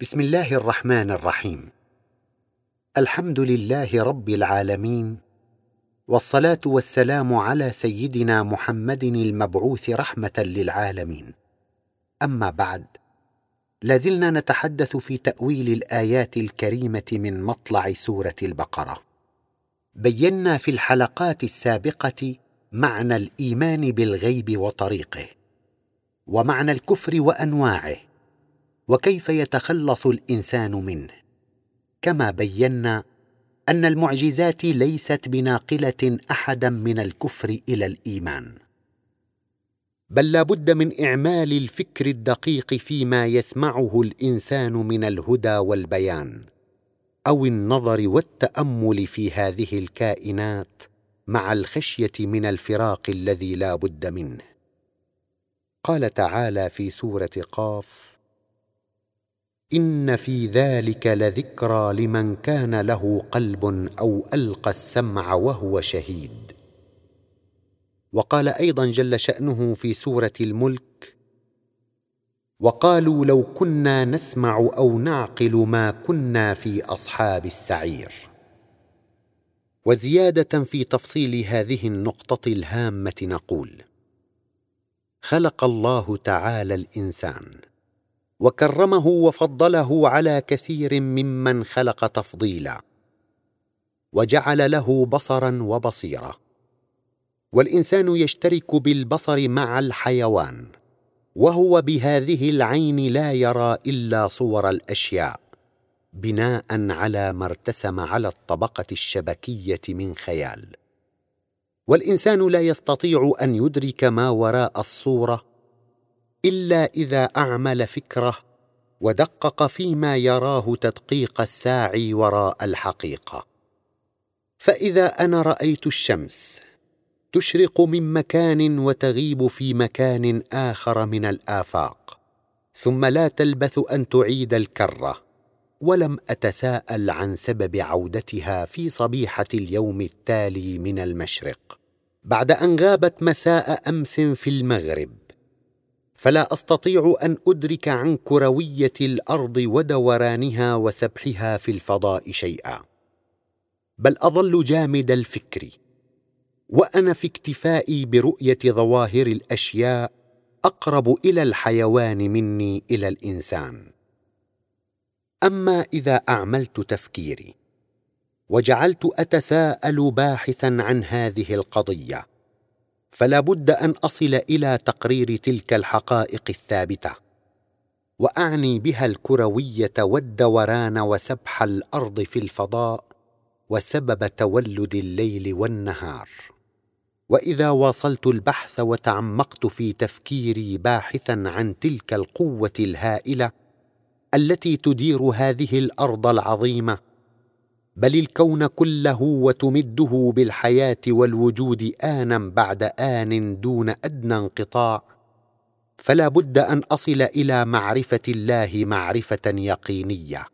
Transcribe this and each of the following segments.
بسم الله الرحمن الرحيم. الحمد لله رب العالمين والصلاة والسلام على سيدنا محمد المبعوث رحمة للعالمين. أما بعد لازلنا نتحدث في تأويل الآيات الكريمة من مطلع سورة البقرة. بينا في الحلقات السابقة معنى الإيمان بالغيب وطريقه ومعنى الكفر وأنواعه وكيف يتخلص الإنسان منه؟ كما بينا أن المعجزات ليست بناقلة أحدا من الكفر إلى الإيمان. بل لا بد من إعمال الفكر الدقيق فيما يسمعه الإنسان من الهدى والبيان أو النظر والتأمل في هذه الكائنات مع الخشية من الفراق الذي لا بد منه. قال تعالى في سورة قاف إن في ذلك لذكرى لمن كان له قلب أو ألقى السمع وهو شهيد. وقال أيضا جل شأنه في سورة الملك وقالوا لو كنا نسمع أو نعقل ما كنا في أصحاب السعير. وزيادة في تفصيل هذه النقطة الهامة نقول خلق الله تعالى الإنسان وكرمه وفضله على كثير ممن خلق تفضيلا وجعل له بصرا وبصيرة والإنسان يشترك بالبصر مع الحيوان وهو بهذه العين لا يرى إلا صور الأشياء بناء على ما ارتسم على الطبقة الشبكية من خيال. والإنسان لا يستطيع أن يدرك ما وراء الصورة إلا إذا أعمل فكره ودقق فيما يراه تدقيق الساعي وراء الحقيقة. فإذا أنا رأيت الشمس تشرق من مكان وتغيب في مكان آخر من الآفاق ثم لا تلبث أن تعيد الكرة ولم أتساءل عن سبب عودتها في صبيحة اليوم التالي من المشرق بعد أن غابت مساء أمس في المغرب. فلا أستطيع أن أدرك عن كروية الأرض ودورانها وسبحها في الفضاء شيئا. بل أظل جامد الفكر. وأنا في اكتفائي برؤية ظواهر الأشياء أقرب إلى الحيوان مني إلى الإنسان. أما إذا أعملت تفكيري وجعلت أتساءل باحثا عن هذه القضية فلا بد أن أصل إلى تقرير تلك الحقائق الثابتة. وأعني بها الكروية والدوران وسبح الأرض في الفضاء وسبب تولد الليل والنهار. وإذا واصلت البحث وتعمقت في تفكيري باحثا عن تلك القوة الهائلة التي تدير هذه الأرض العظيمة بل الكون كله وتمده بالحياة والوجود آنا بعد آن دون أدنى انقطاع. فلا بد أن أصل إلى معرفة الله معرفة يقينية.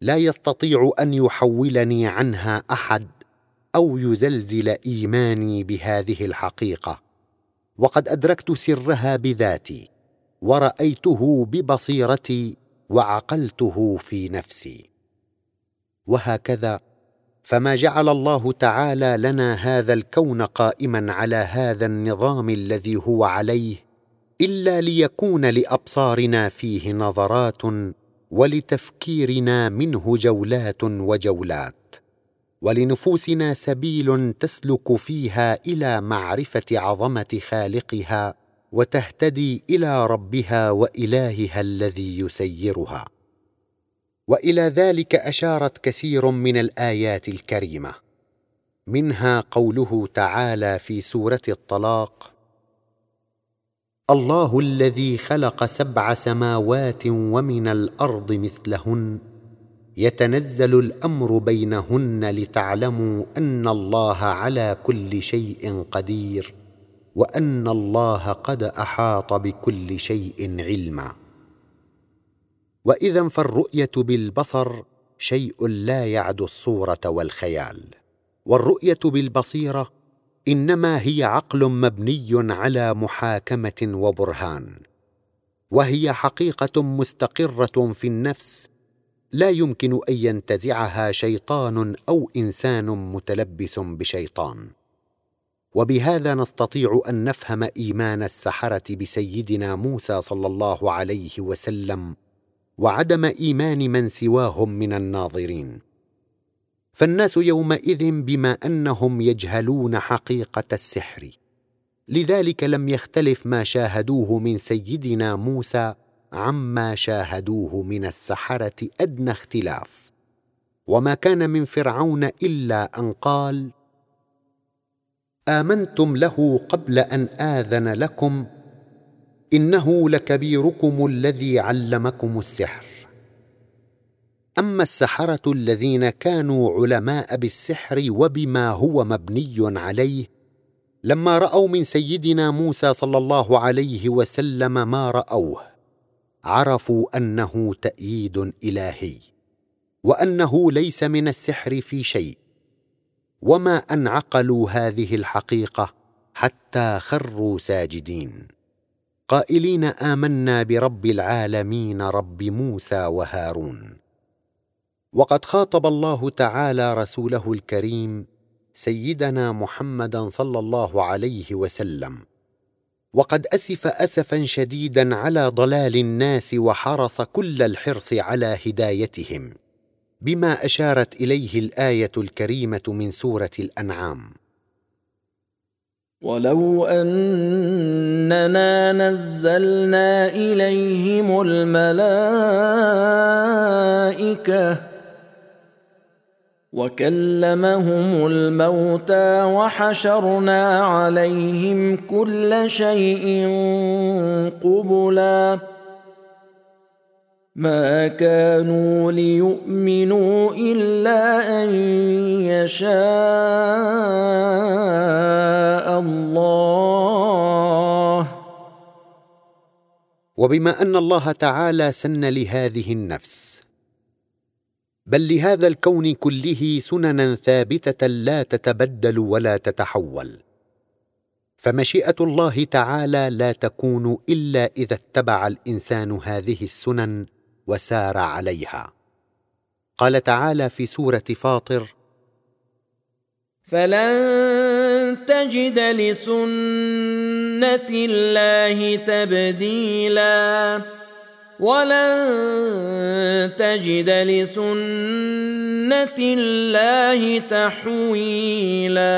لا يستطيع أن يحولني عنها أحد أو يزلزل إيماني بهذه الحقيقة. وقد أدركت سرها بذاتي ورأيته ببصيرتي وعقلته في نفسي. وهكذا. فما جعل الله تعالى لنا هذا الكون قائما على هذا النظام الذي هو عليه إلا ليكون لأبصارنا فيه نظرات ولتفكيرنا منه جولات وجولات. ولنفوسنا سبيل تسلك فيها إلى معرفة عظمة خالقها وتهتدي إلى ربها وإلهها الذي يسيرها. وإلى ذلك أشارت كثير من الآيات الكريمة. منها قوله تعالى في سورة الطلاق الله الذي خلق سبع سماوات ومن الأرض مثلهن يتنزل الأمر بينهن لتعلموا أن الله على كل شيء قدير وأن الله قد أحاط بكل شيء علما. وإذا فالرؤية بالبصر شيء لا يعدو الصورة والخيال. والرؤية بالبصيرة إنما هي عقل مبني على محاكمة وبرهان. وهي حقيقة مستقرة في النفس لا يمكن أن ينتزعها شيطان أو إنسان متلبس بشيطان. وبهذا نستطيع أن نفهم إيمان السحرة بسيدنا موسى صلى الله عليه وسلم وعدم إيمان من سواهم من الناظرين. فالناس يومئذ بما أنهم يجهلون حقيقة السحر. لذلك لم يختلف ما شاهدوه من سيدنا موسى عما شاهدوه من السحرة أدنى اختلاف. وما كان من فرعون إلا أن قال آمنتم له قبل أن آذن لكم إنه لكبيركم الذي علمكم السحر. أما السحرة الذين كانوا علماء بالسحر وبما هو مبني عليه لما رأوا من سيدنا موسى صلى الله عليه وسلم ما رأوه عرفوا أنه تأييد إلهي وأنه ليس من السحر في شيء وما أن عقلوا هذه الحقيقة حتى خروا ساجدين. قائلين آمنا برب العالمين رب موسى وهارون. وقد خاطب الله تعالى رسوله الكريم سيدنا محمدا صلى الله عليه وسلم. وقد أسف اسفا شديدا على ضلال الناس وحرص كل الحرص على هدايتهم بما أشارت إليه الآية الكريمة من سورة الأنعام. ولو أننا نزلنا إليهم الملائكة وكلمهم الموتى وحشرنا عليهم كل شيء قبلا ما كانوا ليؤمنوا إلا أن يشاء الله. وبما أن الله تعالى سن لهذه النفس بل لهذا الكون كله سننا ثابتة لا تتبدل ولا تتحول. فمشيئة الله تعالى لا تكون إلا إذا اتبع الإنسان هذه السنن وسار عليها. قال تعالى في سورة فاطر فلن تجد لسنة الله تبديلا ولن تجد لسنة الله تحويلا.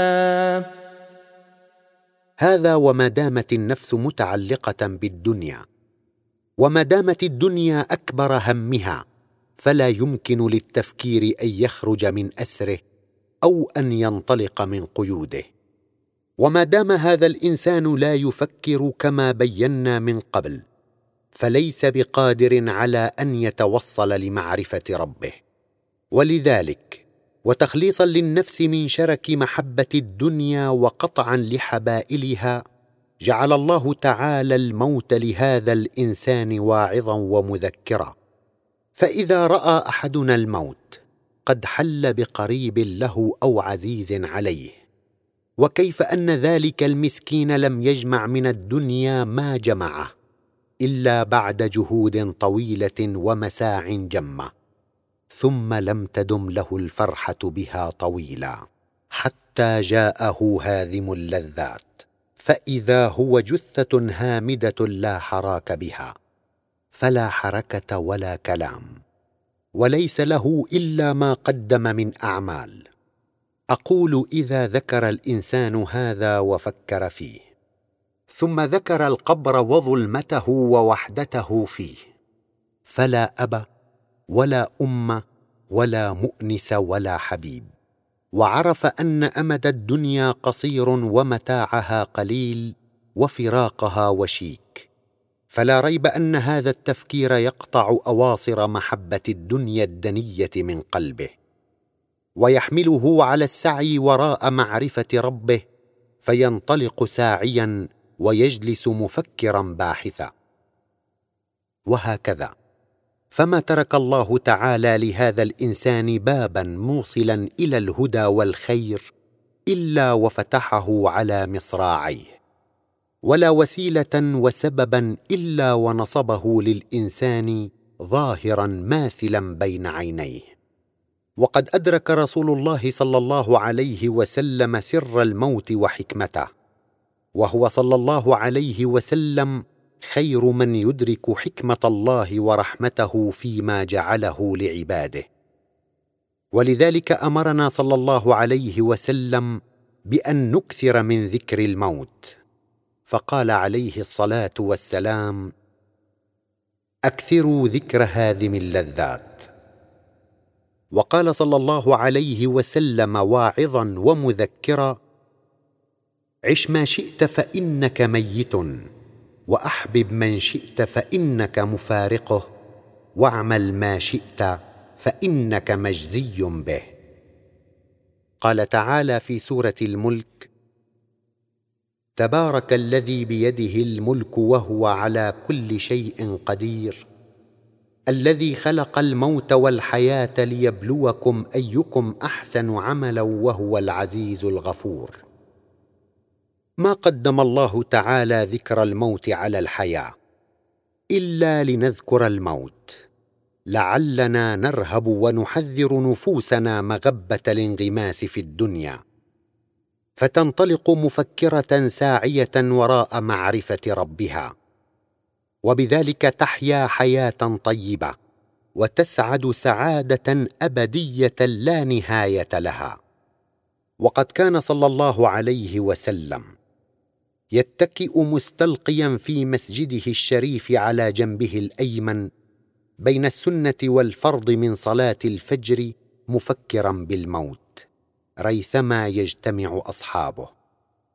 هذا وما دامت النفس متعلقة بالدنيا. وما دامت الدنيا أكبر همها فلا يمكن للتفكير أن يخرج من أسره أو أن ينطلق من قيوده. وما دام هذا الإنسان لا يفكر كما بينا من قبل فليس بقادر على أن يتوصل لمعرفة ربه. ولذلك وتخليصا للنفس من شرك محبة الدنيا وقطعا لحبائلها جعل الله تعالى الموت لهذا الإنسان واعظا ومذكرا. فإذا رأى أحدنا الموت قد حل بقريب له أو عزيز عليه. وكيف أن ذلك المسكين لم يجمع من الدنيا ما جمعه إلا بعد جهود طويلة ومساع جمة. ثم لم تدم له الفرحة بها طويلا حتى جاءه هاذم اللذات. فإذا هو جثة هامدة لا حراك بها فلا حركة ولا كلام وليس له إلا ما قدم من أعمال. أقول إذا ذكر الإنسان هذا وفكر فيه ثم ذكر القبر وظلمته ووحدته فيه فلا أب ولا أم ولا مؤنس ولا حبيب. وعرف أن أمد الدنيا قصير ومتاعها قليل وفراقها وشيك. فلا ريب أن هذا التفكير يقطع أواصر محبة الدنيا الدنية من قلبه. ويحمله على السعي وراء معرفة ربه فينطلق ساعيا ويجلس مفكرا باحثا. وهكذا. فما ترك الله تعالى لهذا الإنسان بابا موصلا إلى الهدى والخير إلا وفتحه على مصراعيه. ولا وسيلة وسببا إلا ونصبه للإنسان ظاهرا ماثلا بين عينيه. وقد أدرك رسول الله صلى الله عليه وسلم سر الموت وحكمته وهو صلى الله عليه وسلم خير من يدرك حكمة الله ورحمته فيما جعله لعباده. ولذلك أمرنا صلى الله عليه وسلم بأن نكثر من ذكر الموت. فقال عليه الصلاة والسلام أكثروا ذكر هادم اللذات. وقال صلى الله عليه وسلم واعظا ومذكرا عش ما شئت فإنك ميت. وأحبب من شئت فإنك مفارقه واعمل ما شئت فإنك مجزي به. قال تعالى في سورة الملك تبارك الذي بيده الملك وهو على كل شيء قدير الذي خلق الموت والحياة ليبلوكم أيكم أحسن عملا وهو العزيز الغفور. ما قدم الله تعالى ذكر الموت على الحياة إلا لنذكر الموت. لعلنا نرهب ونحذر نفوسنا مغبة الانغماس في الدنيا. فتنطلق مفكرة ساعية وراء معرفة ربها. وبذلك تحيا حياة طيبة وتسعد سعادة أبدية لا نهاية لها. وقد كان صلى الله عليه وسلم يتكئ مستلقيا في مسجده الشريف على جنبه الأيمن بين السنة والفرض من صلاة الفجر مفكرا بالموت ريثما يجتمع أصحابه.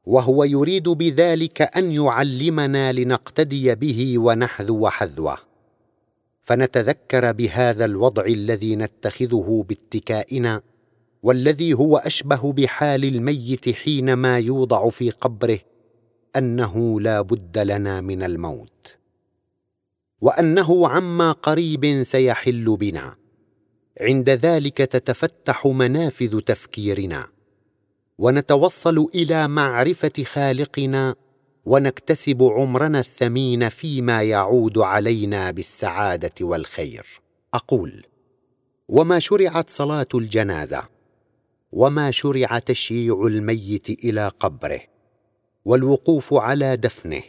وهو يريد بذلك أن يعلمنا لنقتدي به ونحذو حذوه. فنتذكر بهذا الوضع الذي نتخذه باتكائنا والذي هو أشبه بحال الميت حينما يوضع في قبره أنه لا بد لنا من الموت. وأنه عما قريب سيحل بنا. عند ذلك تتفتح منافذ تفكيرنا. ونتوصل إلى معرفة خالقنا. ونكتسب عمرنا الثمين فيما يعود علينا بالسعادة والخير. أقول وما شرعت صلاة الجنازة. وما شرع تشييع الميت إلى قبره. والوقوف على دفنه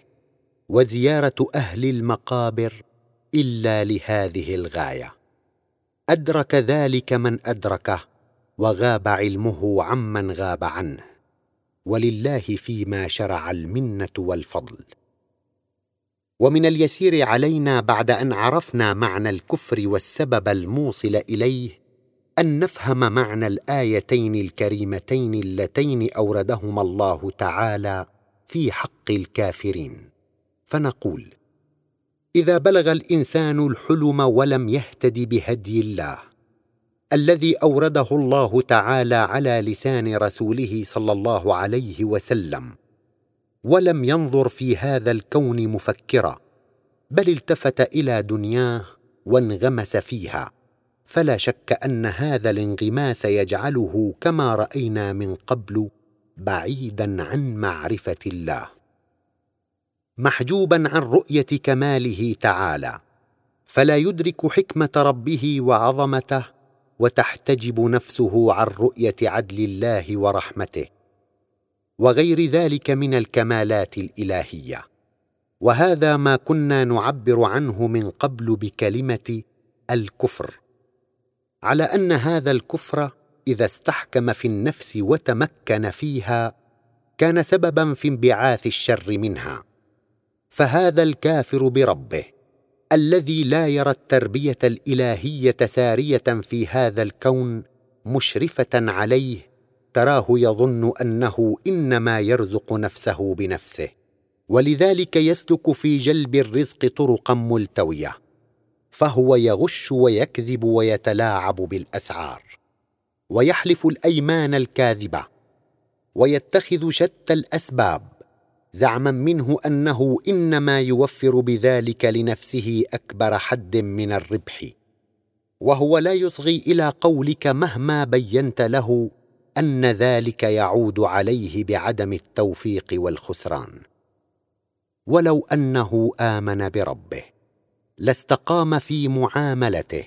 وزيارة أهل المقابر إلا لهذه الغاية. أدرك ذلك من أدركه وغاب علمه عمن غاب عنه. ولله فيما شرع المنة والفضل. ومن اليسير علينا بعد أن عرفنا معنى الكفر والسبب الموصل إليه أن نفهم معنى الآيتين الكريمتين اللتين أوردهما الله تعالى في حق الكافرين. فنقول إذا بلغ الإنسان الحلم ولم يهتد بهدي الله الذي أورده الله تعالى على لسان رسوله صلى الله عليه وسلم ولم ينظر في هذا الكون مفكرا بل التفت إلى دنياه وانغمس فيها فلا شك أن هذا الانغماس يجعله كما رأينا من قبل بعيدا عن معرفة الله. محجوبا عن رؤية كماله تعالى. فلا يدرك حكمة ربه وعظمته وتحتجب نفسه عن رؤية عدل الله ورحمته. وغير ذلك من الكمالات الإلهية. وهذا ما كنا نعبر عنه من قبل بكلمة الكفر. على أن هذا الكفر إذا استحكم في النفس وتمكن فيها كان سببا في انبعاث الشر منها. فهذا الكافر بربه الذي لا يرى التربية الإلهية سارية في هذا الكون مشرفة عليه تراه يظن أنه إنما يرزق نفسه بنفسه. ولذلك يسلك في جلب الرزق طرقا ملتوية فهو يغش ويكذب ويتلاعب بالأسعار. ويحلف الأيمان الكاذبه ويتخذ شتى الأسباب زعما منه أنه إنما يوفر بذلك لنفسه أكبر حد من الربح وهو لا يصغي إلى قولك مهما بينت له أن ذلك يعود عليه بعدم التوفيق والخسران. ولو أنه آمن بربه لاستقام في معاملته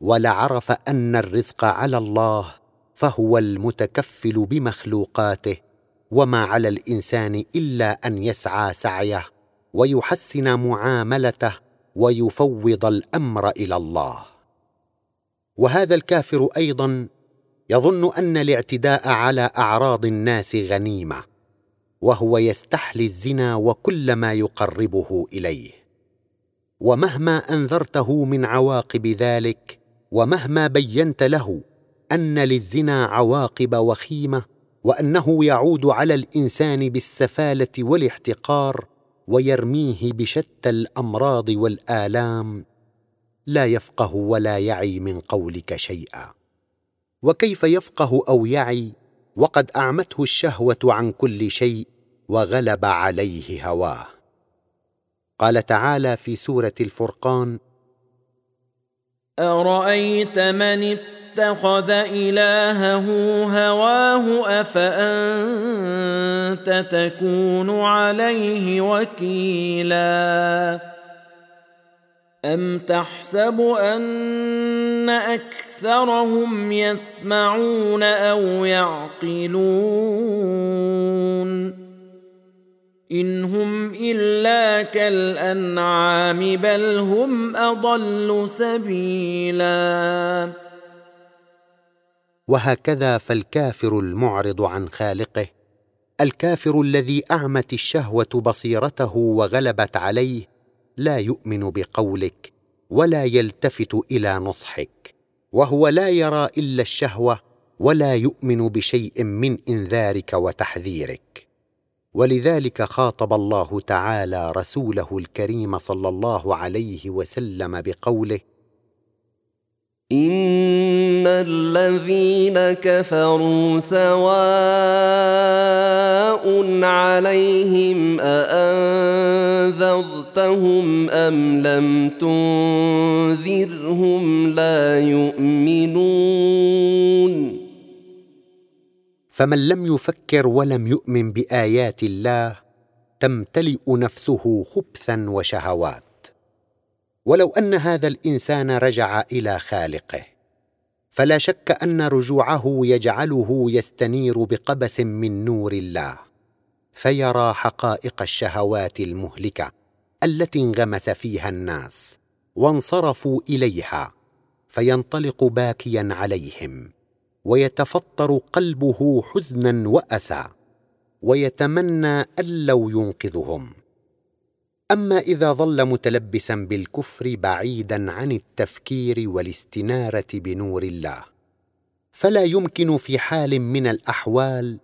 ولعرف أن الرزق على الله فهو المتكفل بمخلوقاته وما على الإنسان إلا أن يسعى سعيه ويحسن معاملته ويفوض الأمر إلى الله. وهذا الكافر أيضا يظن أن الاعتداء على أعراض الناس غنيمة وهو يستحلي الزنا وكل ما يقربه إليه. ومهما أنذرته من عواقب ذلك ومهما بينت له أن للزنا عواقب وخيمة وأنه يعود على الإنسان بالسفالة والاحتقار ويرميه بشتى الأمراض والآلام. لا يفقه ولا يعي من قولك شيئا. وكيف يفقه أو يعي؟ وقد أعمته الشهوة عن كل شيء وغلب عليه هواه. قال تعالى في سورة الفرقان أرأيت من اتخذ إلهه هواه أفأنت تكون عليه وكيلا؟ أم تحسب أن أكثرهم يسمعون أو يعقلون؟ إن هم إلا كالأنعام بل هم أضل سبيلا؟ وهكذا فالكافر المعرض عن خالقه الكافر الذي أعمت الشهوة بصيرته وغلبت عليه لا يؤمن بقولك ولا يلتفت إلى نصحك وهو لا يرى إلا الشهوة ولا يؤمن بشيء من إنذارك وتحذيرك. ولذلك خاطب الله تعالى رسوله الكريم صلى الله عليه وسلم بقوله ان الذين كفروا سواء عليهم اانذرتهم ام لم تنذرهم لا يؤمنون فمن لم يفكر ولم يؤمن بايات الله تمتلئ نفسه خبثا وشهوات ولو أن هذا الإنسان رجع إلى خالقه. فلا شك أن رجوعه يجعله يستنير بقبس من نور الله. فيرى حقائق الشهوات المهلكة التي انغمس فيها الناس وانصرفوا إليها فينطلق باكيا عليهم ويتفطر قلبه حزنا وأسى ويتمنى أن لو ينقذهم. أما إذا ظل متلبسا بالكفر بعيدا عن التفكير والاستنارة بنور الله فلا يمكن في حال من الأحوال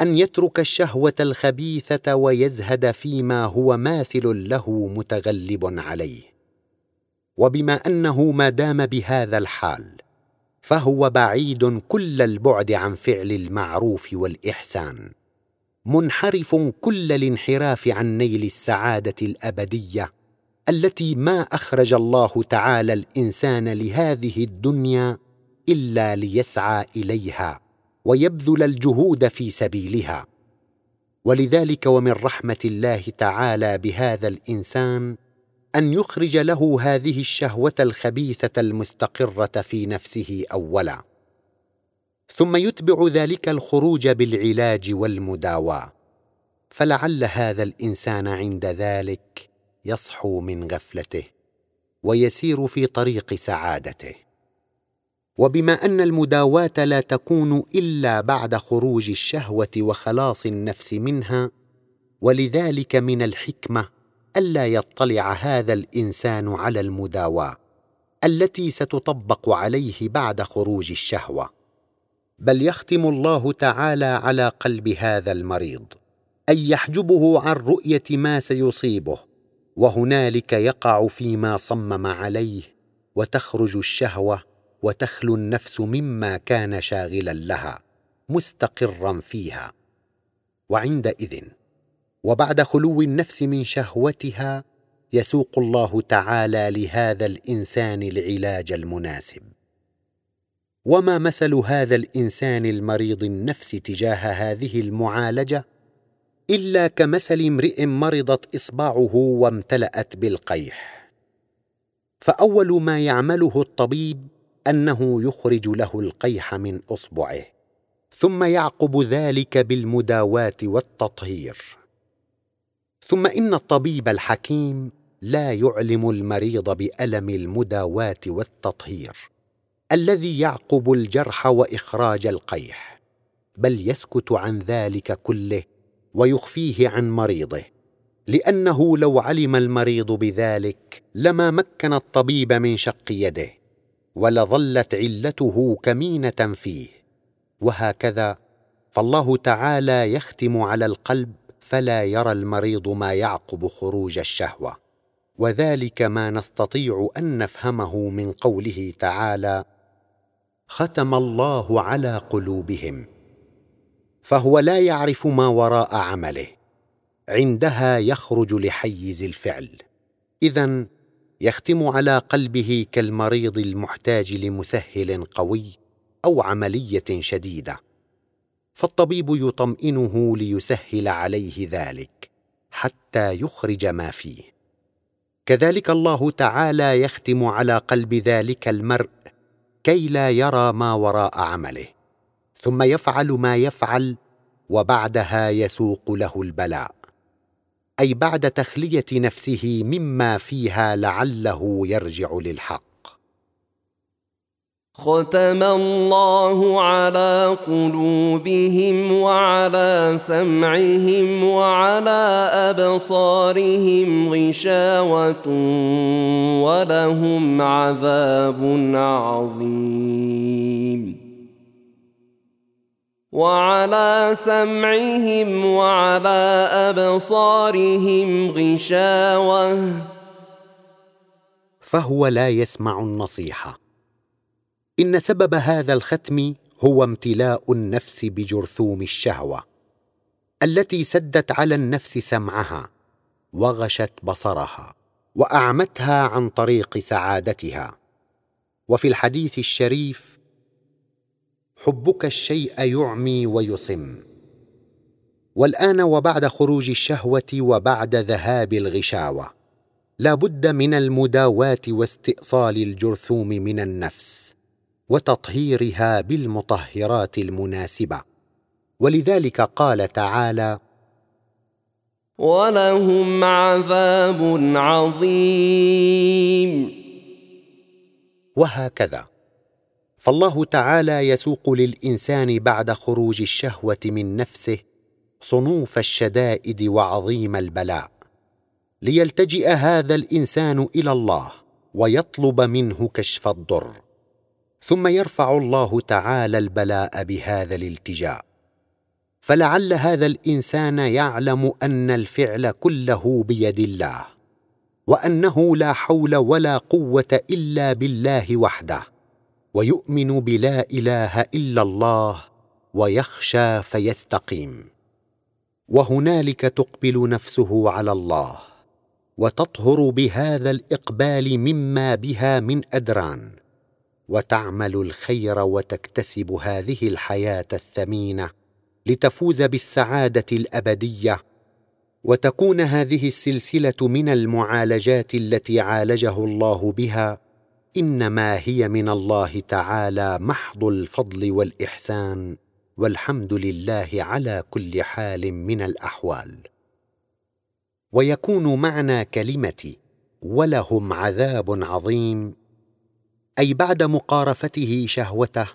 أن يترك الشهوة الخبيثة ويزهد فيما هو ماثل له متغلب عليه. وبما أنه ما دام بهذا الحال فهو بعيد كل البعد عن فعل المعروف والإحسان. منحرف كل الانحراف عن نيل السعادة الأبدية التي ما أخرج الله تعالى الإنسان لهذه الدنيا إلا ليسعى إليها ويبذل الجهود في سبيلها. ولذلك ومن رحمة الله تعالى بهذا الإنسان أن يخرج له هذه الشهوة الخبيثة المستقرة في نفسه اولا. ثم يتبع ذلك الخروج بالعلاج والمداواه فلعل هذا الإنسان عند ذلك يصحو من غفلته ويسير في طريق سعادته. وبما أن المداواة لا تكون إلا بعد خروج الشهوة وخلاص النفس منها ولذلك من الحكمة ألا يطلع هذا الإنسان على المداواة التي ستطبق عليه بعد خروج الشهوة. بل يختم الله تعالى على قلب هذا المريض اي يحجبه عن رؤية ما سيصيبه وهنالك يقع فيما صمم عليه وتخرج الشهوة وتخلو النفس مما كان شاغلا لها مستقرا فيها. وعندئذ وبعد خلو النفس من شهوتها يسوق الله تعالى لهذا الإنسان العلاج المناسب. وما مثل هذا الإنسان المريض النفس تجاه هذه المعالجة إلا كمثل امرئ مرضت إصبعه وامتلأت بالقيح. فأول ما يعمله الطبيب أنه يخرج له القيح من أصبعه ثم يعقب ذلك بالمداواة والتطهير. ثم إن الطبيب الحكيم لا يعلم المريض بألم المداواة والتطهير. الذي يعقب الجرح وإخراج القيح بل يسكت عن ذلك كله ويخفيه عن مريضه لأنه لو علم المريض بذلك لما مكن الطبيب من شق يده ولظلت علته كمينة فيه وهكذا فالله تعالى يختم على القلب فلا يرى المريض ما يعقب خروج الشهوة وذلك ما نستطيع أن نفهمه من قوله تعالى ختم الله على قلوبهم فهو لا يعرف ما وراء عمله. عندها يخرج لحيز الفعل. اذا يختم على قلبه كالمريض المحتاج لمسهل قوي أو عملية شديدة فالطبيب يطمئنه ليسهل عليه ذلك حتى يخرج ما فيه. كذلك الله تعالى يختم على قلب ذلك المرء كي لا يرى ما وراء عمله ثم يفعل ما يفعل وبعدها يسوق له البلاء. أي بعد تخلية نفسه مما فيها لعله يرجع للحق. ختم الله على قلوبهم وعلى سمعهم وعلى أبصارهم غشاوة ولهم عذاب عظيم. وعلى سمعهم وعلى أبصارهم غشاوة. فهو لا يسمع النصيحة. إن سبب هذا الختم هو امتلاء النفس بجرثوم الشهوة التي سدت على النفس سمعها وغشت بصرها وأعمتها عن طريق سعادتها. وفي الحديث الشريف حبك الشيء يعمي ويصم. والآن وبعد خروج الشهوة وبعد ذهاب الغشاوة لا بد من المداواة واستئصال الجرثوم من النفس. وتطهيرها بالمطهرات المناسبة. ولذلك قال تعالى ولهم عذاب عظيم. وهكذا. فالله تعالى يسوق للإنسان بعد خروج الشهوة من نفسه صنوف الشدائد وعظيم البلاء. ليلتجئ هذا الإنسان إلى الله ويطلب منه كشف الضر. ثم يرفع الله تعالى البلاء بهذا الالتجاء. فلعل هذا الإنسان يعلم أن الفعل كله بيد الله وأنه لا حول ولا قوة إلا بالله وحده ويؤمن بلا إله إلا الله ويخشى فيستقيم. وهنالك تقبل نفسه على الله وتطهر بهذا الإقبال مما بها من أدران. وتعمل الخير وتكتسب هذه الحياة الثمينة لتفوز بالسعادة الأبدية وتكون هذه السلسلة من المعالجات التي عالجه الله بها إنما هي من الله تعالى محض الفضل والإحسان والحمد لله على كل حال من الأحوال. ويكون معنى كلمه ولهم عذاب عظيم أي بعد مقارفته شهوته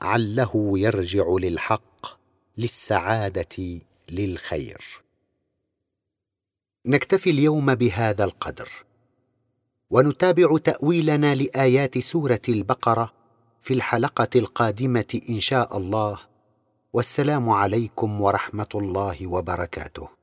عله يرجع للحق للسعادة للخير. نكتفي اليوم بهذا القدر ونتابع تأويلنا لآيات سورة البقرة في الحلقة القادمة إن شاء الله. والسلام عليكم ورحمة الله وبركاته.